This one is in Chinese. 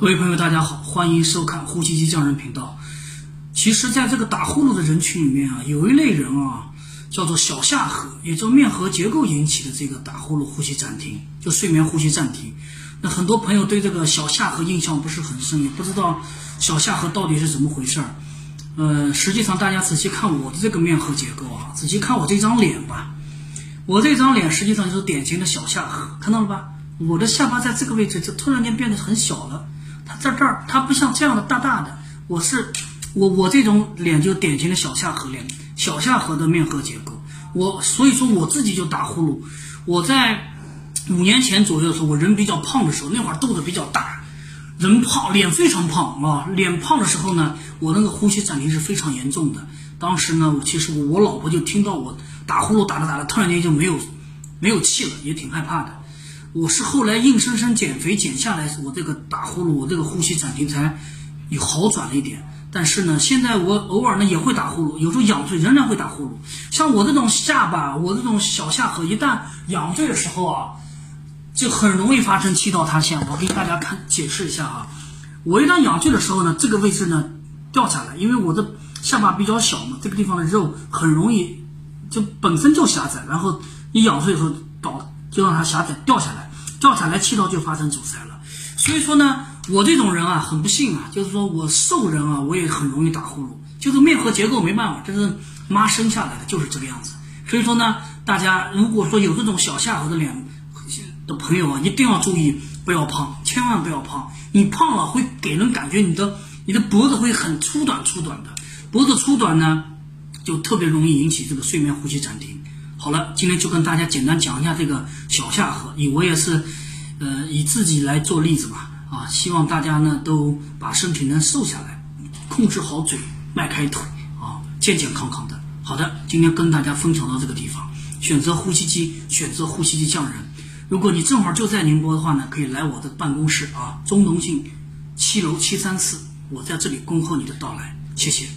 各位朋友，大家好，欢迎收看呼吸机匠人频道。其实，在这个打呼噜的人群里面啊，有一类人啊，叫做小下颌，也就面颌结构引起的这个打呼噜、呼吸暂停，就睡眠呼吸暂停。那很多朋友对这个小下颌印象不是很深，也不知道小下颌到底是怎么回事儿。呃，实际上大家仔细看我的这个面颌结构啊，仔细看我这张脸吧，我这张脸实际上就是典型的小下颌，看到了吧？我的下巴在这个位置就突然间变得很小了。它在这儿，它不像这样的大大的。我是我我这种脸就典型的小下颌脸，小下颌的面颌结构。我所以说我自己就打呼噜。我在五年前左右的时候，我人比较胖的时候，那会儿肚子比较大，人胖脸非常胖啊。脸胖的时候呢，我那个呼吸暂停是非常严重的。当时呢，我其实我老婆就听到我打呼噜打着打着，突然间就没有没有气了，也挺害怕的。我是后来硬生生减肥减下来，我这个打呼噜，我这个呼吸暂停才有好转了一点。但是呢，现在我偶尔呢也会打呼噜，有时候仰睡仍然会打呼噜。像我这种下巴，我这种小下颌，一旦仰睡的时候啊，就很容易发生气道塌陷。我给大家看解释一下啊，我一旦仰睡的时候呢，这个位置呢掉下来，因为我的下巴比较小嘛，这个地方的肉很容易就本身就狭窄，然后你仰睡的时候导。就让它狭窄掉下来，掉下来气道就发生阻塞了。所以说呢，我这种人啊，很不幸啊，就是说我瘦人啊，我也很容易打呼噜，就是面颌结构没办法，这是妈生下来的，就是这个样子。所以说呢，大家如果说有这种小下颌的脸的朋友啊，一定要注意不要胖，千万不要胖。你胖了会给人感觉你的你的脖子会很粗短粗短的，脖子粗短呢，就特别容易引起这个睡眠呼吸暂停。好了，今天就跟大家简单讲一下这个小下颌，以我也是，呃，以自己来做例子吧，啊，希望大家呢都把身体能瘦下来，控制好嘴，迈开腿，啊，健健康康的。好的，今天跟大家分享到这个地方，选择呼吸机，选择呼吸机匠人。如果你正好就在宁波的话呢，可以来我的办公室啊，中农信七楼七三四，我在这里恭候你的到来，谢谢。